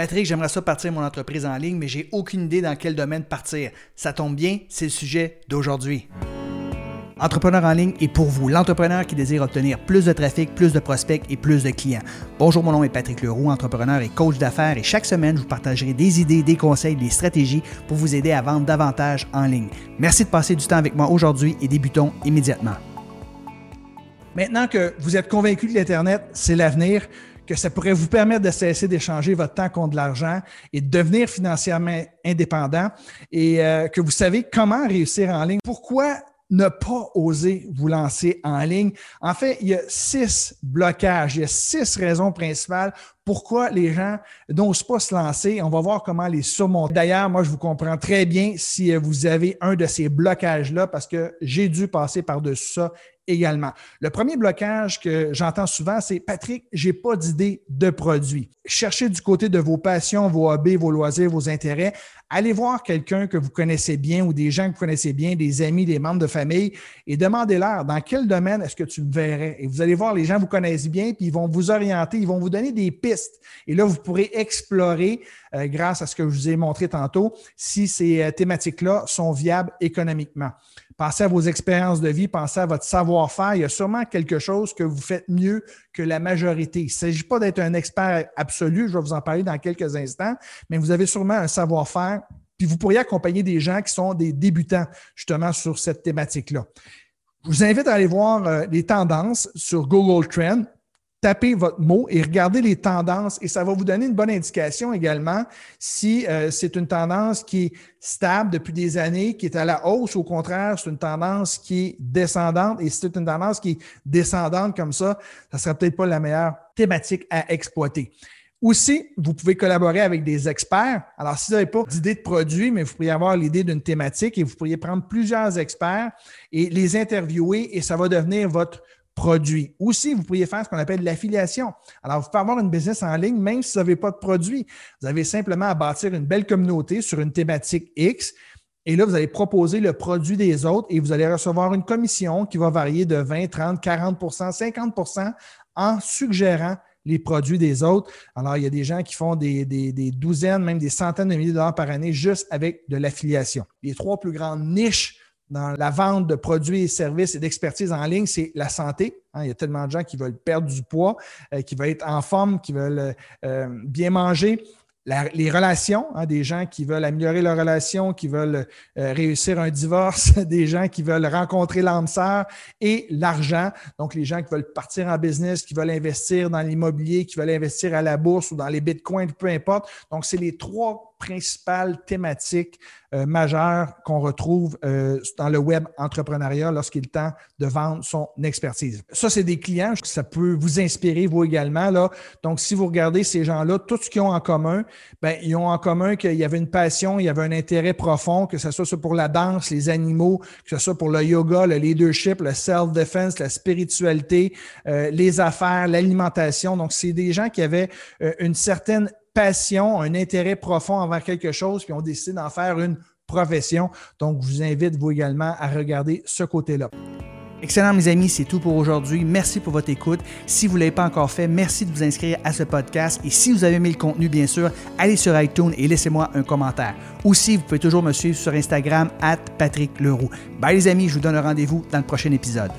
Patrick, j'aimerais ça partir mon entreprise en ligne, mais j'ai aucune idée dans quel domaine partir. Ça tombe bien, c'est le sujet d'aujourd'hui. Entrepreneur en ligne est pour vous, l'entrepreneur qui désire obtenir plus de trafic, plus de prospects et plus de clients. Bonjour, mon nom est Patrick Leroux, entrepreneur et coach d'affaires et chaque semaine, je vous partagerai des idées, des conseils, des stratégies pour vous aider à vendre davantage en ligne. Merci de passer du temps avec moi aujourd'hui et débutons immédiatement. Maintenant que vous êtes convaincu que l'Internet, c'est l'avenir, que ça pourrait vous permettre de cesser d'échanger votre temps contre de l'argent et de devenir financièrement indépendant et euh, que vous savez comment réussir en ligne. Pourquoi ne pas oser vous lancer en ligne? En fait, il y a six blocages, il y a six raisons principales pourquoi les gens n'osent pas se lancer. On va voir comment les surmonter. D'ailleurs, moi, je vous comprends très bien si vous avez un de ces blocages-là parce que j'ai dû passer par-dessus ça également. Le premier blocage que j'entends souvent, c'est Patrick, j'ai pas d'idée de produit. Cherchez du côté de vos passions, vos hobbies, vos loisirs, vos intérêts. Allez voir quelqu'un que vous connaissez bien ou des gens que vous connaissez bien, des amis, des membres de famille, et demandez-leur dans quel domaine est-ce que tu me verrais? Et vous allez voir, les gens vous connaissent bien, puis ils vont vous orienter, ils vont vous donner des pistes. Et là, vous pourrez explorer, euh, grâce à ce que je vous ai montré tantôt, si ces euh, thématiques-là sont viables économiquement. Pensez à vos expériences de vie, pensez à votre savoir-faire. Il y a sûrement quelque chose que vous faites mieux que la majorité. Il ne s'agit pas d'être un expert absolu, je vais vous en parler dans quelques instants, mais vous avez sûrement un savoir-faire, puis vous pourriez accompagner des gens qui sont des débutants justement sur cette thématique-là. Je vous invite à aller voir euh, les tendances sur Google Trends tapez votre mot et regardez les tendances et ça va vous donner une bonne indication également si euh, c'est une tendance qui est stable depuis des années, qui est à la hausse, au contraire, c'est une tendance qui est descendante et si c'est une tendance qui est descendante comme ça, ça ne sera peut-être pas la meilleure thématique à exploiter. Aussi, vous pouvez collaborer avec des experts. Alors, si vous n'avez pas d'idée de produit, mais vous pourriez avoir l'idée d'une thématique et vous pourriez prendre plusieurs experts et les interviewer et ça va devenir votre produit. Aussi, vous pourriez faire ce qu'on appelle l'affiliation. Alors, vous pouvez avoir une business en ligne même si vous n'avez pas de produit. Vous avez simplement à bâtir une belle communauté sur une thématique X. Et là, vous allez proposer le produit des autres et vous allez recevoir une commission qui va varier de 20, 30, 40% 50% en suggérant les produits des autres. Alors, il y a des gens qui font des, des douzaines, même des centaines de milliers de dollars par année juste avec de l'affiliation. Les trois plus grandes niches dans la vente de produits et services et d'expertise en ligne, c'est la santé. Hein. il y a tellement de gens qui veulent perdre du poids, euh, qui veulent être en forme, qui veulent euh, bien manger. les relations, hein, des gens qui veulent améliorer leurs relations, qui veulent euh, réussir un divorce, des gens qui veulent rencontrer l'âme sœur et l'argent. Donc, les gens qui veulent partir en business, qui veulent investir dans l'immobilier, qui veulent investir à la bourse ou dans les bitcoins, peu importe. Donc, c'est les trois principales thématiques euh, majeures qu'on retrouve euh, dans le web entrepreneuriat lorsqu'il est temps de vendre son expertise. Ça, c'est des clients, ça peut vous inspirer, vous également. Là. Donc, si vous regardez ces gens-là, tout ce qu'ils ont en commun, ben, ils ont en commun qu'il y avait une passion, il y avait un intérêt profond, que ce soit pour la danse, les animaux, que ce soit pour le yoga, le leadership, le self-defense, la spiritualité, euh, les affaires, l'alimentation. Donc, c'est des gens qui avaient une certaine passion, un intérêt profond envers quelque chose, puis on décide d'en faire une profession. Donc, je vous invite, vous également, à regarder ce côté-là. Excellent, mes amis, c'est tout pour aujourd'hui. Merci pour votre écoute. Si vous ne l'avez pas encore fait, merci de vous inscrire à ce podcast. Et si vous avez aimé le contenu, bien sûr, allez sur iTunes et laissez-moi un commentaire. Aussi, vous pouvez toujours me suivre sur Instagram, at Patrick Leroux. Bye, les amis, je vous donne rendez-vous dans le prochain épisode.